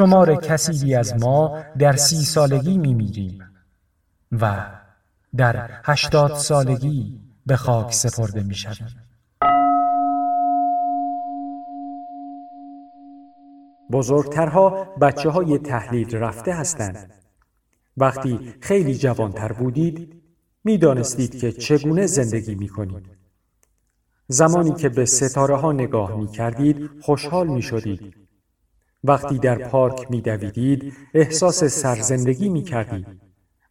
شمار کسیبی از ما در سی سالگی می میریم و در هشتاد سالگی به خاک سپرده می شویم. بزرگترها بچه های تحلیل رفته هستند. وقتی خیلی جوانتر بودید می دانستید که چگونه زندگی می کنید. زمانی که به ستاره ها نگاه می کردید خوشحال می شدید. وقتی در پارک می دویدید احساس سرزندگی می کردید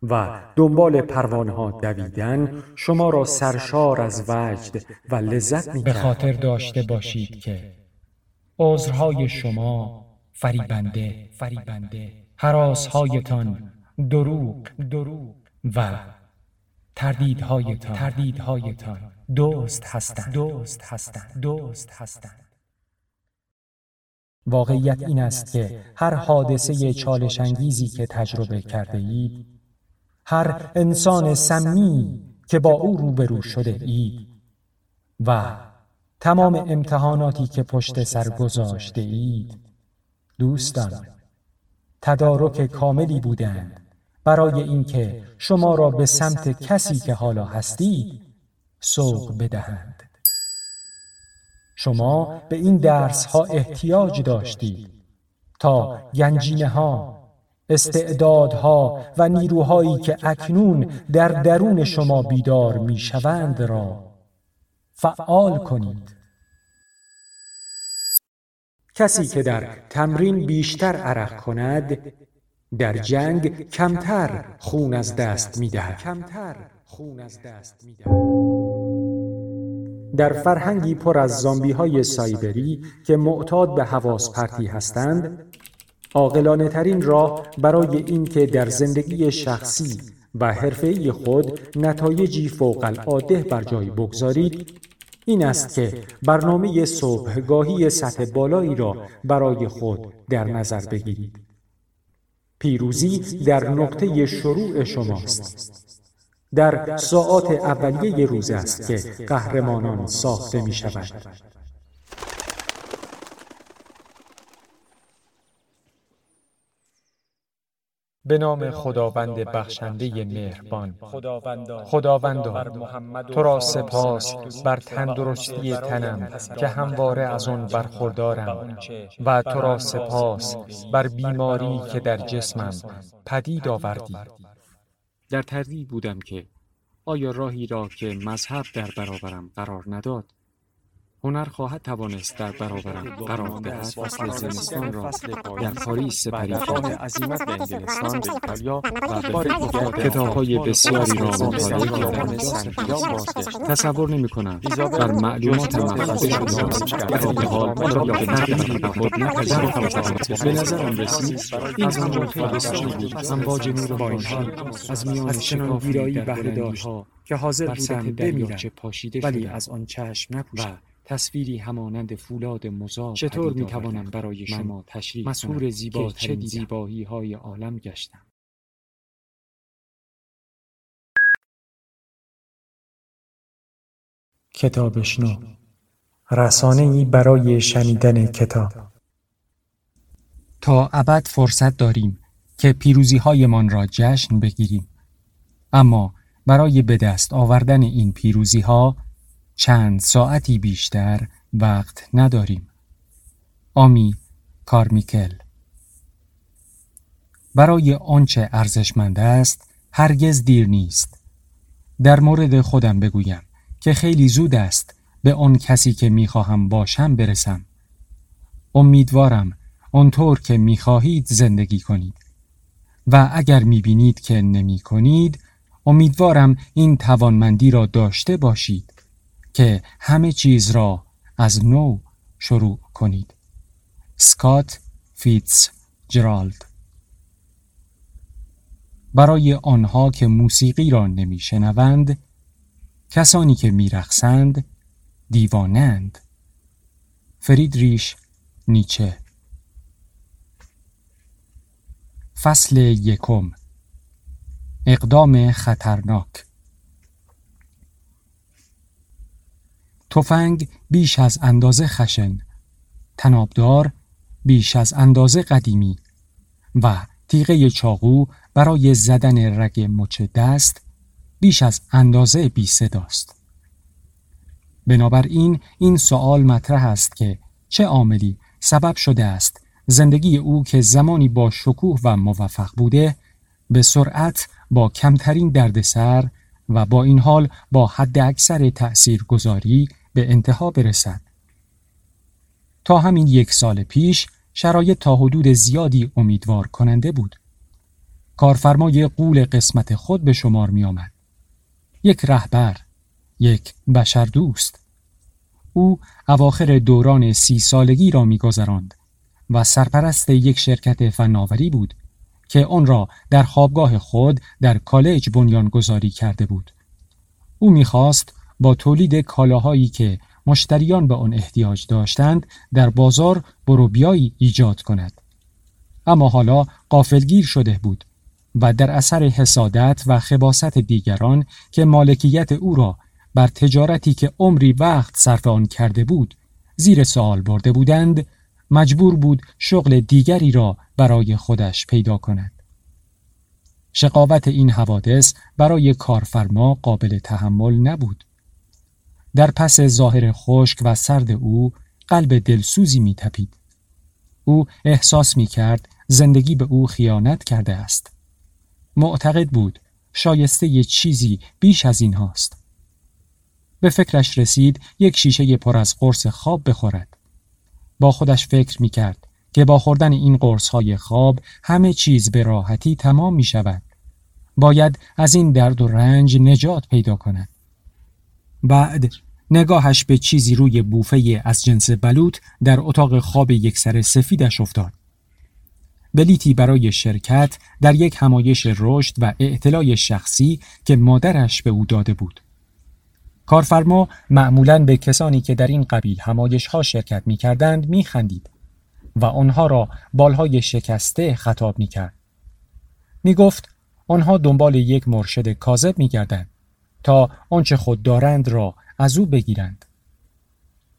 و دنبال پروانه ها دویدن شما را سرشار از وجد و لذت می به خاطر داشته باشید که عذرهای شما فریبنده فریبنده حراسهایتان دروغ دروغ و تردیدهایتان تردیدهایتان دوست هستند دوست هستند دوست هستند. واقعیت این است که هر حادثه چالش انگیزی که تجربه کرده اید هر انسان سمی که با او روبرو شده اید و تمام امتحاناتی که پشت سر گذاشته اید دوستان تدارک کاملی بودند برای اینکه شما را به سمت کسی که حالا هستید سوق بدهند. شما به این درس ها احتیاج داشتید. تا گنجینه ها استعدادها و نیروهایی که اکنون در درون شما بیدار می شوند را فعال کنید. کسی که در تمرین بیشتر عرق کند در جنگ کمتر خون از دست می کمتر در فرهنگی پر از زامبی های سایبری که معتاد به حواس پرتی هستند عاقلانه ترین راه برای اینکه در زندگی شخصی و حرفه‌ای خود نتایجی فوق العاده بر جای بگذارید این است که برنامه صبحگاهی سطح بالایی را برای خود در نظر بگیرید. پیروزی در نقطه شروع شماست. در ساعات اولیه روز است که قهرمانان ساخته می شود. به نام خداوند بخشنده مهربان خداوندا تو را سپاس بر تندرستی تنم که همواره از آن برخوردارم و تو را سپاس بر بیماری که در جسمم پدید آوردی در تردید بودم که آیا راهی را که مذهب در برابرم قرار نداد هنر خواهد توانست در برابرم قرار دهد فصل زمستان را در پاریس سپری کند. عظیمت به انگلستان به ایتالیا و به کتابهای بسیاری را مطالعه کردم تصور نمی کنم بر معلومات محفظه شده در حال را به تغییری به خود نپذیرفتم به نظرم رسید این خیلی بسیاری بود. امواج نور بانشی از میان چنان ویرایی بهره داشت که حاضر بودم بمیرم ولی از آن چشم نپوشم تصویری همانند فولاد مزار چطور می توانم برای شما تشریح مسهور زیبا چه زیبایی های عالم گشتم. کتابشنو رسانه ای برای شنیدن کتاب. تا ابد فرصت داریم که پیروزی هایمان را جشن بگیریم. اما برای به دست آوردن این پیروزی ها چند ساعتی بیشتر وقت نداریم. آمی کارمیکل برای آنچه ارزشمند است هرگز دیر نیست. در مورد خودم بگویم که خیلی زود است به آن کسی که می‌خواهم باشم برسم. امیدوارم آنطور که می‌خواهید زندگی کنید و اگر می‌بینید که نمی کنید امیدوارم این توانمندی را داشته باشید که همه چیز را از نو شروع کنید. سکات فیتس جرالد. برای آنها که موسیقی را نمیشنوند کسانی که میرقصند دیوانند. فریدریش نیچه. فصل یکم. اقدام خطرناک. تفنگ بیش از اندازه خشن تنابدار بیش از اندازه قدیمی و تیغه چاقو برای زدن رگ مچ دست بیش از اندازه بی صداست. بنابراین این سوال مطرح است که چه عاملی سبب شده است زندگی او که زمانی با شکوه و موفق بوده به سرعت با کمترین دردسر و با این حال با حد اکثر تأثیر گذاری به انتها برسد. تا همین یک سال پیش شرایط تا حدود زیادی امیدوار کننده بود. کارفرمای قول قسمت خود به شمار می آمد. یک رهبر، یک بشر دوست. او اواخر دوران سی سالگی را میگذراند و سرپرست یک شرکت فناوری بود که آن را در خوابگاه خود در کالج بنیان گذاری کرده بود. او می‌خواست با تولید کالاهایی که مشتریان به آن احتیاج داشتند در بازار بروبیایی ایجاد کند. اما حالا قافلگیر شده بود و در اثر حسادت و خباست دیگران که مالکیت او را بر تجارتی که عمری وقت صرف آن کرده بود زیر سوال برده بودند مجبور بود شغل دیگری را برای خودش پیدا کند. شقاوت این حوادث برای کارفرما قابل تحمل نبود. در پس ظاهر خشک و سرد او قلب دلسوزی می تپید. او احساس می کرد زندگی به او خیانت کرده است. معتقد بود شایسته یه چیزی بیش از این هاست. به فکرش رسید یک شیشه پر از قرص خواب بخورد. با خودش فکر می کرد که با خوردن این قرص های خواب همه چیز به راحتی تمام می شود. باید از این درد و رنج نجات پیدا کند. بعد نگاهش به چیزی روی بوفه از جنس بلوط در اتاق خواب یک سر سفیدش افتاد. بلیتی برای شرکت در یک همایش رشد و اعتلاع شخصی که مادرش به او داده بود. کارفرما معمولا به کسانی که در این قبیل همایش ها شرکت می کردند می خندید و آنها را بالهای شکسته خطاب می کرد. می گفت آنها دنبال یک مرشد کاذب می گردند تا آنچه خود دارند را از او بگیرند.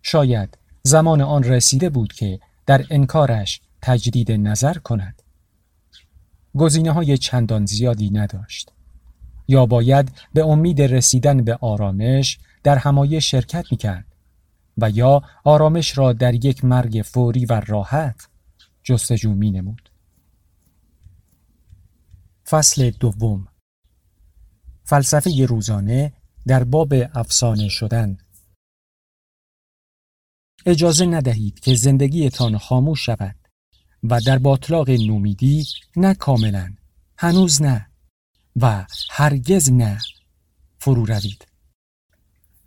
شاید زمان آن رسیده بود که در انکارش تجدید نظر کند. گزینه های چندان زیادی نداشت. یا باید به امید رسیدن به آرامش در همایه شرکت می کرد و یا آرامش را در یک مرگ فوری و راحت جستجو می نمود. فصل دوم فلسفه روزانه در باب افسانه شدن. اجازه ندهید که زندگیتان خاموش شود و در باطلاق نومیدی نه کاملا هنوز نه و هرگز نه فرو روید.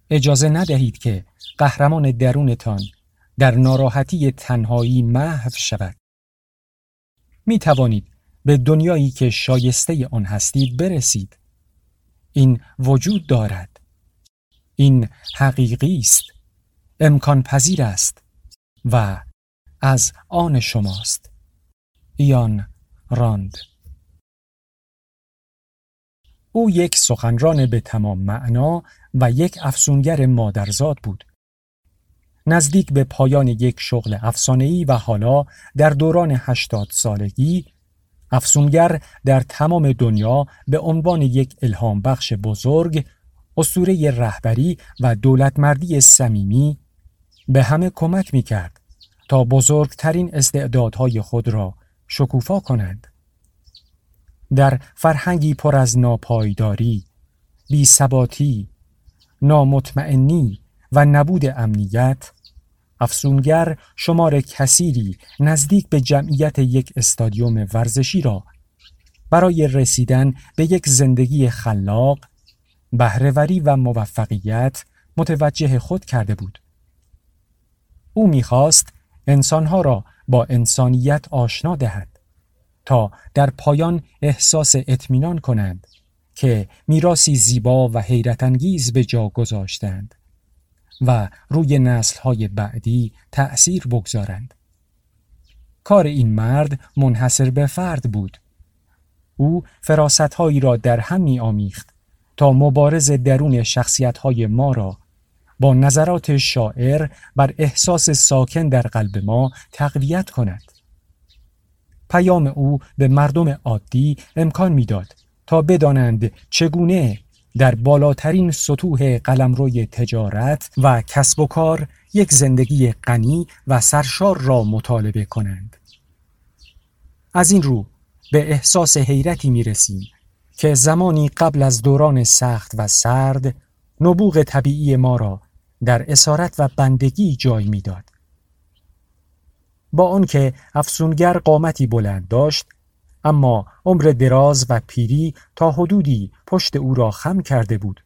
اجازه ندهید که قهرمان درونتان در ناراحتی تنهایی محو شود. می توانید به دنیایی که شایسته آن هستید برسید. این وجود دارد. این حقیقی است. امکان پذیر است و از آن شماست. ایان راند. او یک سخنران به تمام معنا و یک افسونگر مادرزاد بود. نزدیک به پایان یک شغل افسانه‌ای و حالا در دوران هشتاد سالگی افسونگر در تمام دنیا به عنوان یک الهام بخش بزرگ اسطوره رهبری و دولتمردی صمیمی به همه کمک می کرد تا بزرگترین استعدادهای خود را شکوفا کنند. در فرهنگی پر از ناپایداری، بیثباتی، نامطمئنی و نبود امنیت، افسونگر شمار کثیری نزدیک به جمعیت یک استادیوم ورزشی را برای رسیدن به یک زندگی خلاق، بهرهوری و موفقیت متوجه خود کرده بود. او می‌خواست انسانها را با انسانیت آشنا دهد. تا در پایان احساس اطمینان کنند که میراسی زیبا و حیرت انگیز به جا گذاشتند و روی نسلهای بعدی تأثیر بگذارند. کار این مرد منحصر به فرد بود. او فراستهایی را در هم می آمیخت تا مبارز درون شخصیتهای ما را با نظرات شاعر بر احساس ساکن در قلب ما تقویت کند. پیام او به مردم عادی امکان می‌داد تا بدانند چگونه در بالاترین سطوح قلمروی تجارت و کسب و کار یک زندگی غنی و سرشار را مطالبه کنند. از این رو به احساس حیرتی می رسیم که زمانی قبل از دوران سخت و سرد نبوغ طبیعی ما را در اسارت و بندگی جای می‌داد. با آنکه افسونگر قامتی بلند داشت اما عمر دراز و پیری تا حدودی پشت او را خم کرده بود.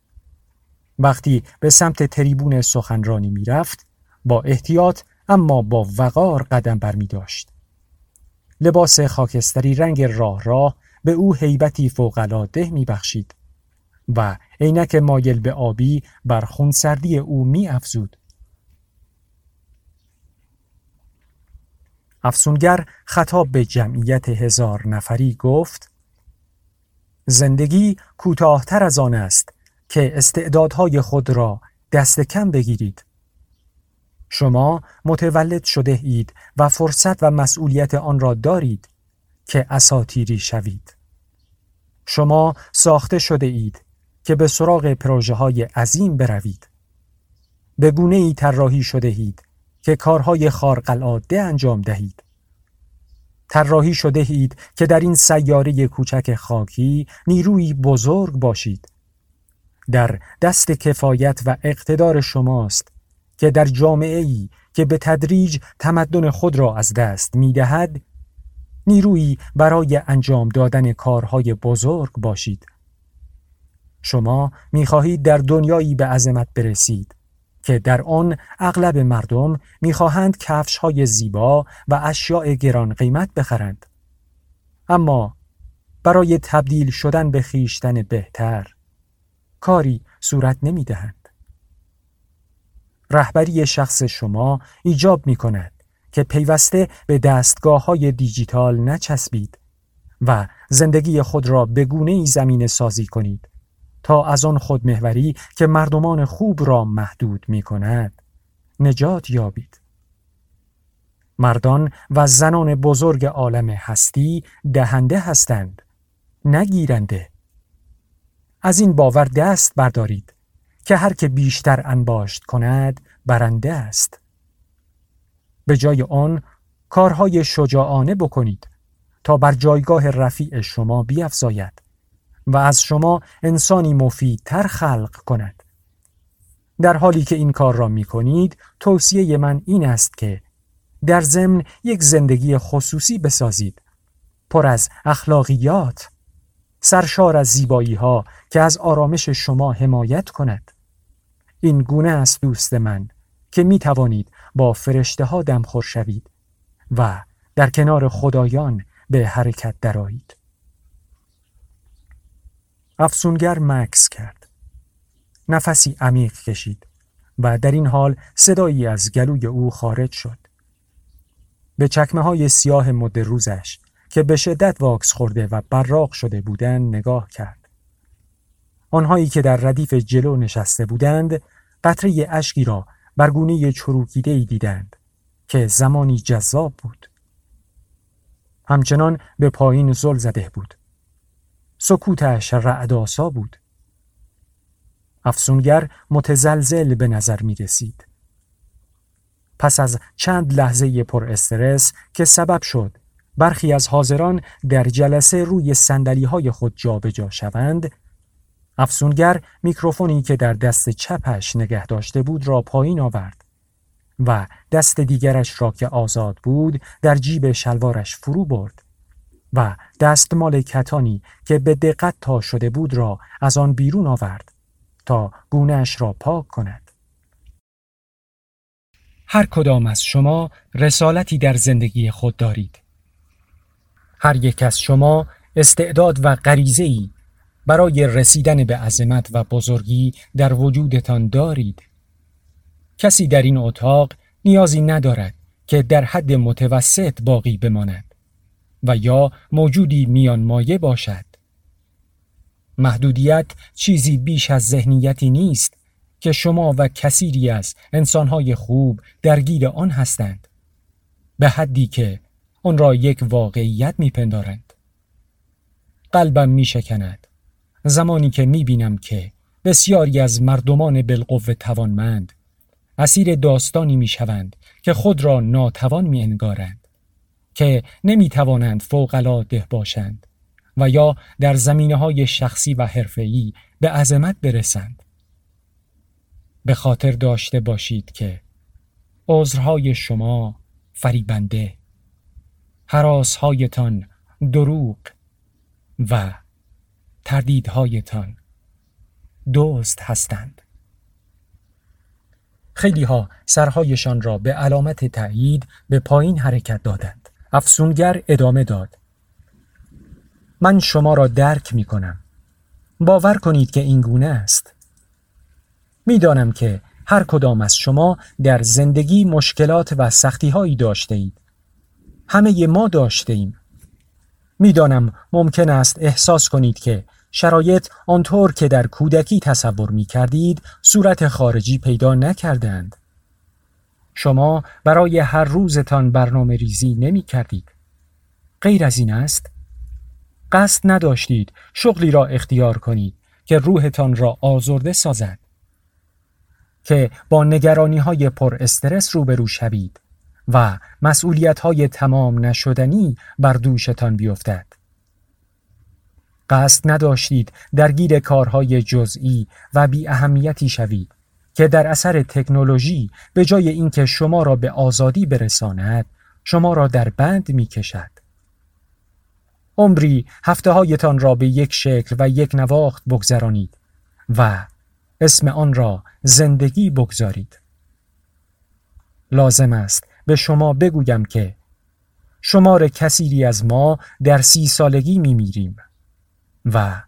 وقتی به سمت تریبون سخنرانی می‌رفت با احتیاط اما با وقار قدم بر می داشت. لباس خاکستری رنگ راه راه به او هیبتی می بخشید و عینک مایل به آبی بر خونسردی او می افسونگر خطاب به جمعیت هزار نفری گفت زندگی کوتاهتر از آن است که استعدادهای خود را دست کم بگیرید. شما متولد شده اید و فرصت و مسئولیت آن را دارید که اساتیری شوید. شما ساخته شده اید که به سراغ پروژه های عظیم بروید. به گونه ای طراحی شده اید که کارهای خارق انجام دهید. طراحی شده اید که در این سیاره کوچک خاکی نیروی بزرگ باشید. در دست کفایت و اقتدار شماست که در جامعه ای که به تدریج تمدن خود را از دست می دهد نیرویی برای انجام دادن کارهای بزرگ باشید. شما می خواهید در دنیایی به عظمت برسید که در آن اغلب مردم می‌خواهند کفش های زیبا و اشیاء گران قیمت بخرند. اما برای تبدیل شدن به خیشتن بهتر کاری صورت نمی دهند. رهبری شخص شما ایجاب می کند که پیوسته به دستگاه های دیجیتال نچسبید و زندگی خود را به گونه ای زمین سازی کنید تا از آن خودمهوری که مردمان خوب را محدود می کند نجات یابید. مردان و زنان بزرگ عالم هستی دهنده هستند نگیرنده. از این باور دست بردارید که هر که بیشتر انباشت کند برنده است. به جای آن کارهای شجاعانه بکنید تا بر جایگاه رفیع شما بیافزاید و از شما انسانی مفیدتر خلق کند. در حالی که این کار را می کنید توصیه من این است که در ضمن یک زندگی خصوصی بسازید. پر از اخلاقیات سرشار از زیبایی ها که از آرامش شما حمایت کند. این گونه است دوست من که می توانید با فرشته ها دمخور شوید و در کنار خدایان به حرکت درایید. افسونگر مکس کرد. نفسی عمیق کشید و در این حال صدایی از گلوی او خارج شد. به چکمه های سیاه مد روزش که به شدت واکس خورده و براق شده بودند نگاه کرد. آنهایی که در ردیف جلو نشسته بودند قطره اشکی را بر گونه چروکیده ای دیدند که زمانی جذاب بود. همچنان به پایین زل زده بود. سکوتش رعداسا بود. افسونگر متزلزل به نظر می رسید. پس از چند لحظه پر استرس که سبب شد برخی از حاضران در جلسه روی سندلی های خود جابجا جا شوند افسونگر میکروفونی که در دست چپش نگه داشته بود را پایین آورد و دست دیگرش را که آزاد بود در جیب شلوارش فرو برد و دستمال کتانی که به دقت تا شده بود را از آن بیرون آورد تا گونهش را پاک کند. هر کدام از شما رسالتی در زندگی خود دارید. هر یک از شما استعداد و غریزه ای برای رسیدن به عظمت و بزرگی در وجودتان دارید. کسی در این اتاق نیازی ندارد که در حد متوسط باقی بماند و یا موجودی میان مایه باشد. محدودیت چیزی بیش از ذهنیتی نیست که شما و کثیری از انسانهای خوب درگیر آن هستند. به حدی که آن را یک واقعیت میپندارند قلبم میشکند زمانی که می‌بینم که بسیاری از مردمان بالقوه توانمند اسیر داستانی می‌شوند که خود را ناتوان می انگارند که نمی توانند فوقلاده باشند و یا در زمینه های شخصی و حرفه‌ای به عظمت برسند. به خاطر داشته باشید که عذرهای شما فریبنده حراسهایتان دروغ و تردیدهایتان دوست هستند. خیلی ها سرهایشان را به علامت تایید به پایین حرکت دادند. افسونگر ادامه داد. من شما را درک می کنم باور کنید که این گونه است. می‌دانم که هر کدام از شما در زندگی مشکلات و سختی هایی داشته اید همه ما داشته ایم می‌دانم ممکن است احساس کنید که شرایط آنطور که در کودکی تصور می کردید صورت خارجی پیدا نکردند. شما برای هر روزتان برنامه ریزی نمی کردید. غیر از این است؟ قصد نداشتید شغلی را اختیار کنید که روحتان را آزرده سازد. که با نگرانی های پر استرس روبرو شوید و مسئولیت های تمام نشدنی بر دوشتان بیفتد. قصد نداشتید درگیر کارهای جزئی و بی اهمیتی شوید که در اثر تکنولوژی به جای اینکه شما را به آزادی برساند شما را در بند می کشد. عمری هفته هایتان را به یک شکل و یک نواخت بگذرانید و اسم آن را زندگی بگذارید. لازم است به شما بگویم که شمار کثیری از ما در سی سالگی می میریم. و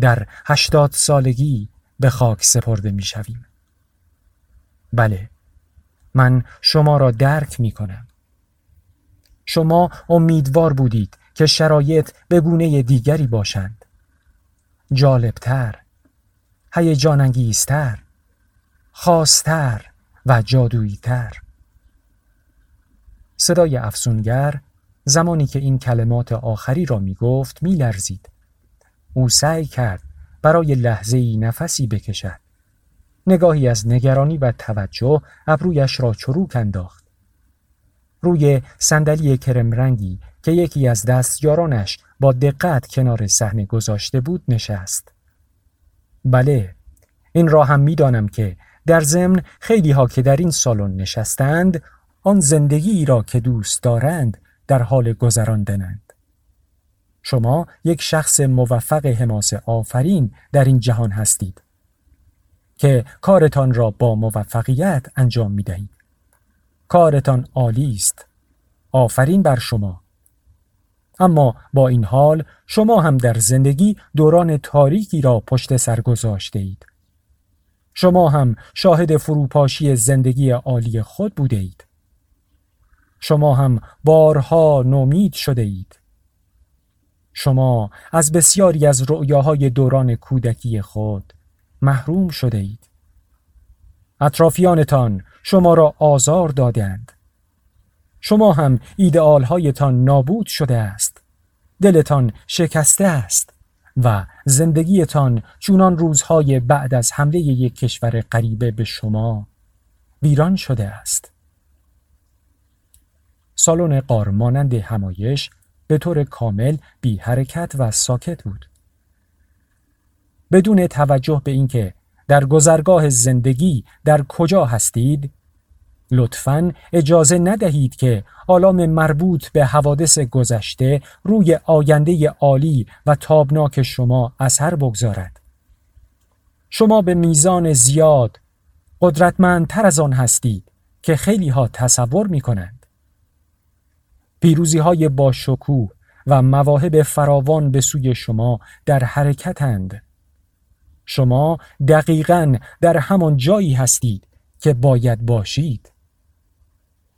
در هشتاد سالگی به خاک سپرده می شویم. بله من شما را درک می کنم. شما امیدوار بودید که شرایط به گونه دیگری باشند. جالبتر، هیجان انگیزتر، خاصتر و جادوییتر. صدای افسونگر زمانی که این کلمات آخری را می گفت می لرزید. او سعی کرد برای لحظه ای نفسی بکشد. نگاهی از نگرانی و توجه ابرویش را چروک انداخت. روی صندلی کرم رنگی که یکی از دستیارانش با دقت کنار صحنه گذاشته بود نشست. بله، این را هم می‌دانم که در ضمن خیلی ها که در این سالن نشستند آن زندگی را که دوست دارند در حال گذراندنند. شما یک شخص موفق حماس آفرین در این جهان هستید که کارتان را با موفقیت انجام می دهید. کارتان عالی است. آفرین بر شما. اما با این حال شما هم در زندگی دوران تاریکی را پشت سر گذاشته اید. شما هم شاهد فروپاشی زندگی عالی خود بوده اید. شما هم بارها نومید شده اید. شما از بسیاری از رؤیاهای دوران کودکی خود محروم شده اید. اطرافیانتان شما را آزار دادند. شما هم ایدئالهایتان نابود شده است. دلتان شکسته است و زندگیتان چونان روزهای بعد از حمله یک کشور غریبه به شما ویران شده است. سالن قارمانند همایش به طور کامل بی حرکت و ساکت بود. بدون توجه به اینکه در گذرگاه زندگی در کجا هستید لطفا اجازه ندهید که آلام مربوط به حوادث گذشته روی آینده عالی و تابناک شما اثر بگذارد شما به میزان زیاد قدرتمندتر از آن هستید که خیلی ها تصور می کنند پیروزی های با شکوه و مواهب فراوان به سوی شما در حرکتند. شما دقیقا در همان جایی هستید که باید باشید.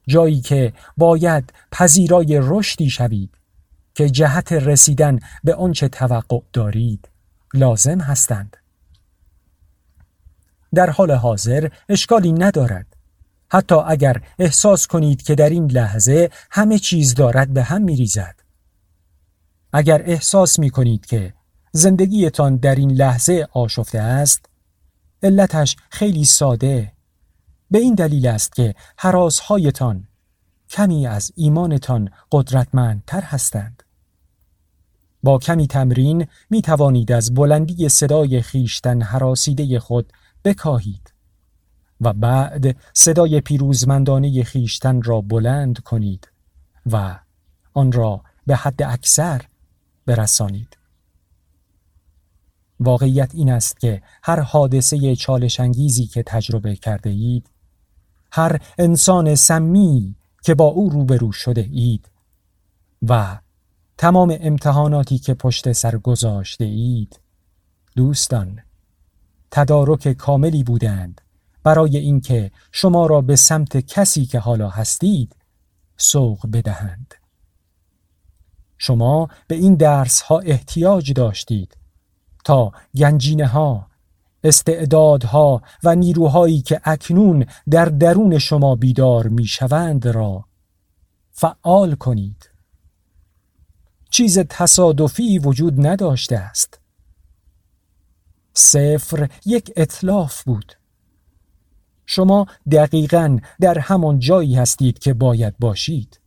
جایی که باید پذیرای رشدی شوید که جهت رسیدن به آنچه توقع دارید لازم هستند. در حال حاضر اشکالی ندارد حتی اگر احساس کنید که در این لحظه همه چیز دارد به هم می ریزد. اگر احساس می کنید که زندگیتان در این لحظه آشفته است؟ علتش خیلی ساده. به این دلیل است که حراسهایتان کمی از ایمانتان قدرتمندتر هستند. با کمی تمرین می توانید از بلندی صدای خیشتن حراسیده خود بکاهید و بعد صدای پیروزمندانه خیشتن را بلند کنید و آن را به حد اکثر برسانید. واقعیت این است که هر حادثه چالش انگیزی که تجربه کرده اید هر انسان سمی که با او روبرو شده اید و تمام امتحاناتی که پشت سر گذاشته اید دوستان تدارک کاملی بودند. برای اینکه شما را به سمت کسی که حالا هستید سوق بدهند. شما به این درس ها احتیاج داشتید. تا گنجینه ها استعدادها و نیروهایی که اکنون در درون شما بیدار می‌شوند را فعال کنید. چیز تصادفی وجود نداشته است. صفر یک اطلاف بود. شما دقیقا در همان جایی هستید که باید باشید.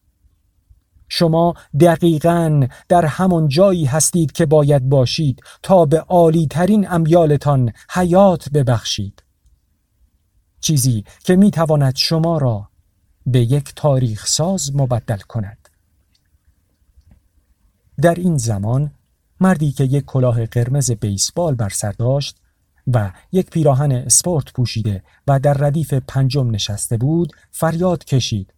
شما دقیقا در همان جایی هستید که باید باشید تا به عالی ترین امیالتان حیات ببخشید. چیزی که می تواند شما را به یک تاریخ ساز مبدل کند. در این زمان مردی که یک کلاه قرمز بیسبال بر سر داشت و یک پیراهن اسپورت پوشیده و در ردیف پنجم نشسته بود فریاد کشید.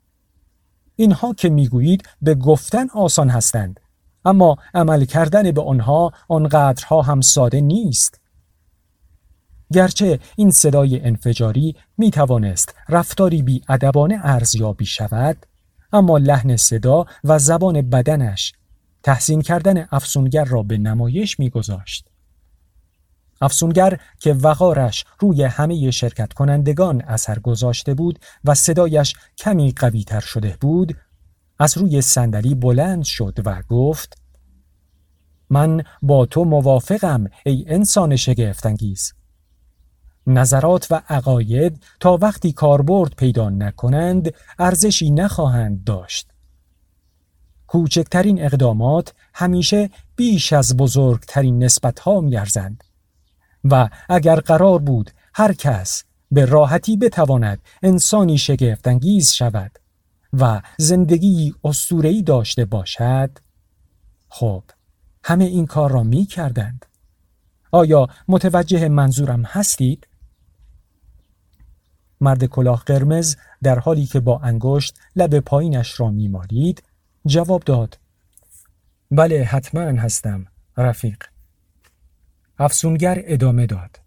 اینها که می‌گویید به گفتن آسان هستند اما عمل کردن به آنها آنقدرها هم ساده نیست گرچه این صدای انفجاری می توانست رفتاری بی ادبانه ارزیابی شود اما لحن صدا و زبان بدنش تحسین کردن افسونگر را به نمایش میگذاشت. افسونگر که وقارش روی همه شرکت کنندگان اثر گذاشته بود و صدایش کمی قوی تر شده بود از روی صندلی بلند شد و گفت من با تو موافقم ای انسان شگفتانگیز نظرات و عقاید تا وقتی کاربرد پیدا نکنند ارزشی نخواهند داشت. کوچکترین اقدامات همیشه بیش از بزرگترین نسبت ها میارزند. و اگر قرار بود هر کس به راحتی بتواند انسانی شگفتانگیز شود و زندگی اسطوره‌ای داشته باشد خب همه این کار را می کردند آیا متوجه منظورم هستید؟ مرد کلاه قرمز در حالی که با انگشت لب پایینش را میمالید جواب داد بله حتما هستم رفیق افسونگر ادامه داد.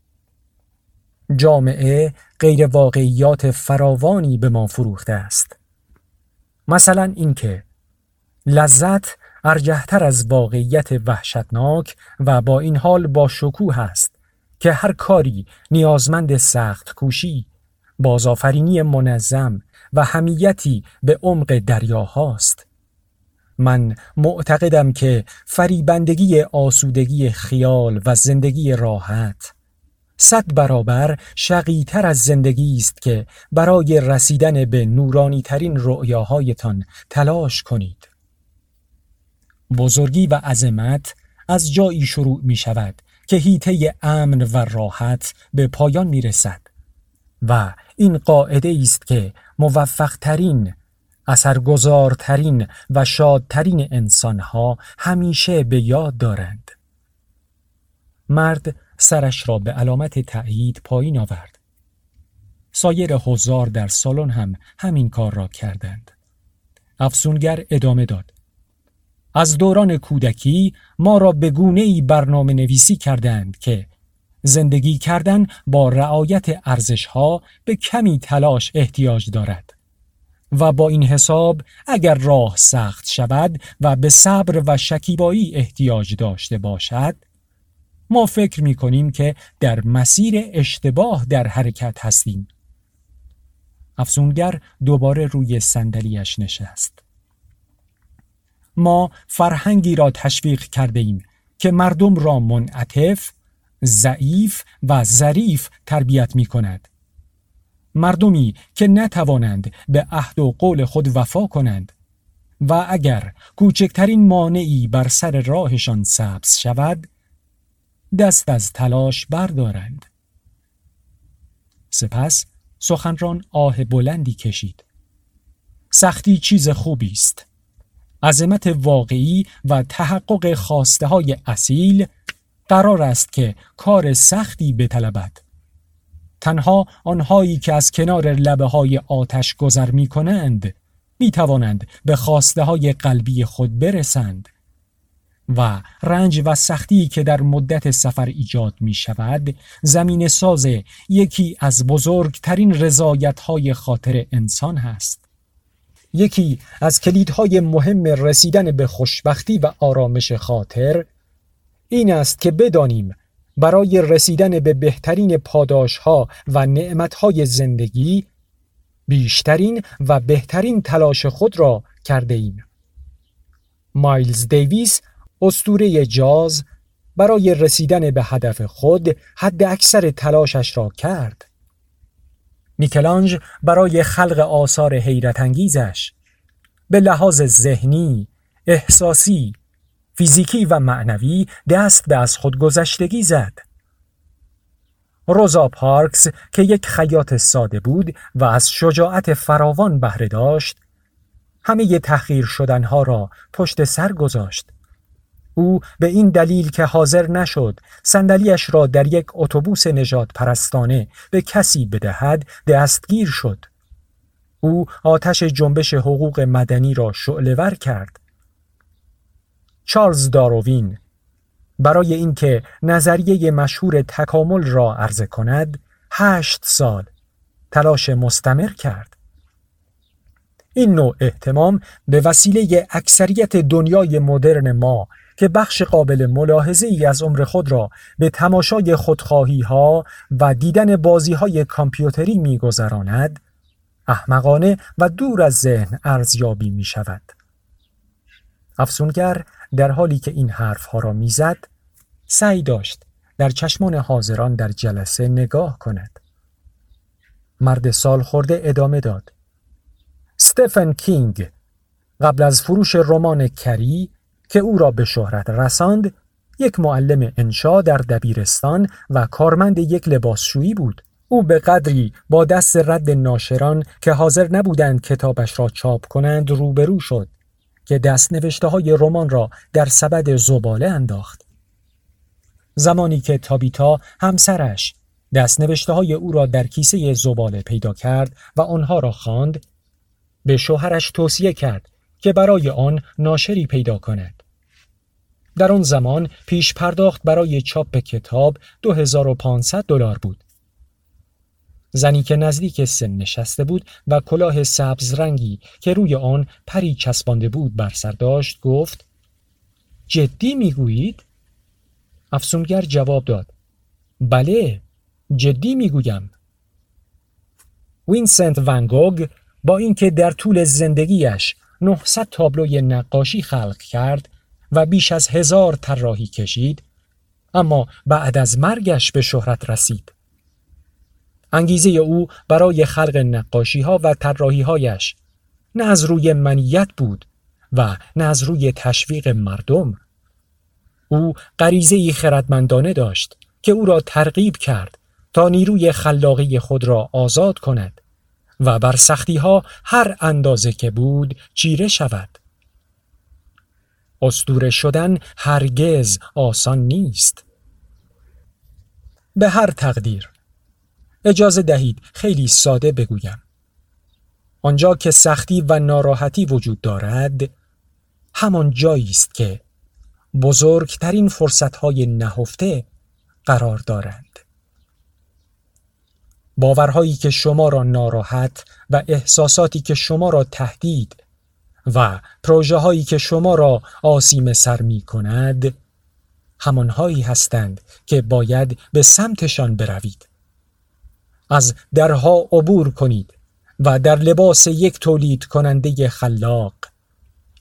جامعه غیر واقعیات فراوانی به ما فروخته است. مثلا اینکه لذت ارجهتر از واقعیت وحشتناک و با این حال با شکوه است که هر کاری نیازمند سخت کوشی بازآفرینی منظم و همیتی به عمق دریاهاست. من معتقدم که فریبندگی آسودگی خیال و زندگی راحت صد برابر شقیتر از زندگی است که برای رسیدن به نورانی ترین رؤیاهایتان تلاش کنید. بزرگی و عظمت از جایی شروع می شود که هیته امن و راحت به پایان می رسد و این قاعده است که موفق ترین اثرگذارترین و شادترین انسانها همیشه به یاد دارند. مرد سرش را به علامت تأیید پایین آورد. سایر حضار در سالن هم همین کار را کردند. افسونگر ادامه داد. از دوران کودکی ما را به گونه ای برنامه نویسی کردند که زندگی کردن با رعایت ارزش ها به کمی تلاش احتیاج دارد. و با این حساب اگر راه سخت شود و به صبر و شکیبایی احتیاج داشته باشد ما فکر می کنیم که در مسیر اشتباه در حرکت هستیم افزونگر دوباره روی صندلیاش نشست. ما فرهنگی را تشویق کرده ایم که مردم را منعطف، ضعیف و ظریف تربیت می کند. مردمی که نتوانند به عهد و قول خود وفا کنند و اگر کوچکترین مانعی بر سر راهشان سبز شود دست از تلاش بردارند. سپس سخنران آه بلندی کشید. سختی چیز خوبی است. عظمت واقعی و تحقق خواسته های اصیل قرار است که کار سختی بطلبد. تنها آنهایی که از کنار لبه های آتش گذر می کنند می توانند به خواسته های قلبی خود برسند و رنج و سختی که در مدت سفر ایجاد می شود زمین ساز یکی از بزرگترین رضایت های خاطر انسان هست. یکی از کلیدهای مهم رسیدن به خوشبختی و آرامش خاطر این است که بدانیم برای رسیدن به بهترین پاداش ها و نعمت های زندگی بیشترین و بهترین تلاش خود را کرده ایم. مایلز دیویس استوره جاز برای رسیدن به هدف خود حد اکثر تلاشش را کرد. میکلانج برای خلق آثار حیرت انگیزش به لحاظ ذهنی، احساسی، فیزیکی و معنوی دست به از خودگذشتگی زد. روزا پارکس که یک خیاط ساده بود و از شجاعت فراوان بهره داشت همه تحقیر شدنها را پشت سر گذاشت او به این دلیل که حاضر نشد صندلیاش را در یک اتوبوس نجات پرستانه به کسی بدهد دستگیر شد او آتش جنبش حقوق مدنی را شعلور کرد چارلز داروین. برای اینکه نظریه مشهور تکامل را عرضه کند هشت سال. تلاش مستمر کرد. این نوع احتمام به وسیله اکثریت دنیای مدرن ما که بخش قابل ملاحظه ای از عمر خود را به تماشای خودخواهی ها و دیدن بازی های کامپیوتری می گذراند، احمقانه و دور از ذهن ارزیابی می شود. افسونگر در حالی که این حرف ها را می‌زد سعی داشت در چشمان حاضران در جلسه نگاه کند. مرد سال خورده ادامه داد. ستفن کینگ قبل از فروش رمان کری که او را به شهرت رساند یک معلم انشا در دبیرستان و کارمند یک لباسشویی بود. او به قدری با دست رد ناشران که حاضر نبودند کتابش را چاپ کنند روبرو شد که دست نوشته های رمان را در سبد زباله انداخت. زمانی که تابیتا همسرش دست نوشته های او را در کیسه زباله پیدا کرد و آنها را خواند به شوهرش توصیه کرد که برای آن ناشری پیدا کند. در آن زمان پیش پرداخت برای چاپ کتاب 2500 دلار بود. زنی که نزدیک سن نشسته بود و کلاه سبز رنگی که روی آن پری چسبانده بود بر سر داشت گفت جدی می‌گویید؟ افسونگر جواب داد بله جدی می‌گویم وینسنت ونگوگ با اینکه در طول زندگیش 900 تابلوی نقاشی خلق کرد و بیش از هزار طراحی کشید اما بعد از مرگش به شهرت رسید انگیزه او برای خلق نقاشی ها و طراحی هایش نه از روی منیت بود و نه از روی تشویق مردم. او غریزه خردمندانه داشت که او را ترغیب کرد تا نیروی خلاقی خود را آزاد کند و بر سختی ها هر اندازه که بود چیره شود. استوره شدن هرگز آسان نیست. به هر تقدیر اجازه دهید خیلی ساده بگویم. آنجا که سختی و ناراحتی وجود دارد همان جایی است که بزرگترین فرصتهای نهفته قرار دارند. باورهایی که شما را ناراحت و احساساتی که شما را تهدید و پروژه هایی که شما را آسیم سر می کند همانهایی هستند که باید به سمتشان بروید. از درها عبور کنید و در لباس یک تولید کننده خلاق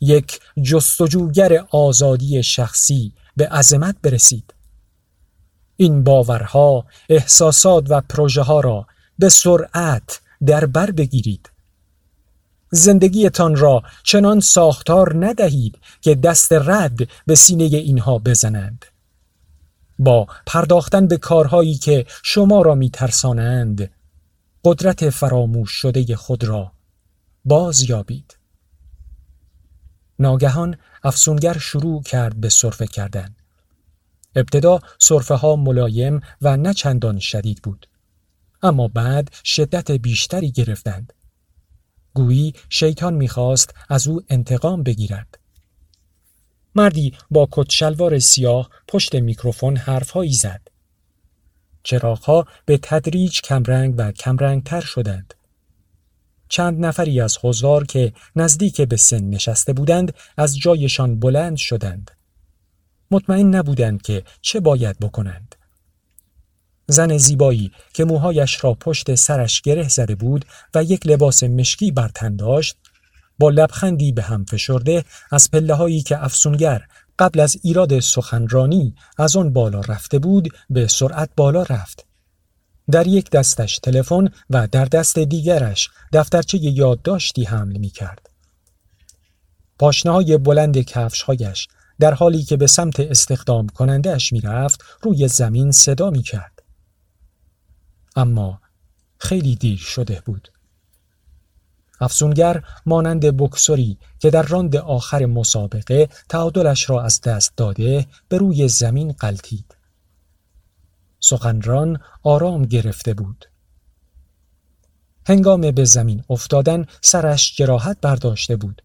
یک جستجوگر آزادی شخصی به عظمت برسید. این باورها، احساسات و پروژه ها را به سرعت در بر بگیرید. زندگیتان را چنان ساختار ندهید که دست رد به سینه اینها بزنند. با پرداختن به کارهایی که شما را میترسانند قدرت فراموش شده خود را باز یابید ناگهان افسونگر شروع کرد به صرفه کردن. ابتدا صرفه ها ملایم و نه چندان شدید بود. اما بعد شدت بیشتری گرفتند. گویی شیطان می‌خواست از او انتقام بگیرد. مردی با کتشلوار سیاه پشت میکروفون حرفهایی زد. چراغها به تدریج کمرنگ و کمرنگ تر شدند. چند نفری از حضار که نزدیک به سن نشسته بودند از جایشان بلند شدند. مطمئن نبودند که چه باید بکنند. زن زیبایی که موهایش را پشت سرش گره زده بود و یک لباس مشکی بر تن داشت با لبخندی به هم فشرده از پله هایی که افسونگر قبل از ایراد سخنرانی از آن بالا رفته بود به سرعت بالا رفت در یک دستش تلفن و در دست دیگرش دفترچه یادداشتی حمل می کرد. پاشنه بلند کفشهایش در حالی که به سمت استخدام کنندهش می رفت روی زمین صدا می کرد. اما خیلی دیر شده بود. افزونگر مانند بکسوری که در راند آخر مسابقه تعادلش را از دست داده به روی زمین قلتید. سخنران آرام گرفته بود. هنگام به زمین افتادن سرش جراحت برداشته بود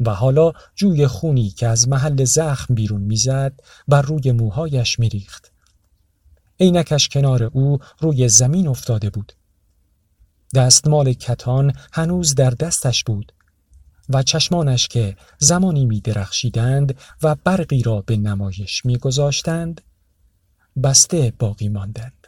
و حالا جوی خونی که از محل زخم بیرون می‌زد بر روی موهایش میریخت. عینکش کنار او روی زمین افتاده بود. دستمال کتان هنوز در دستش بود و چشمانش که زمانی می درخشیدند و برقی را به نمایش می گذاشتند بسته باقی ماندند.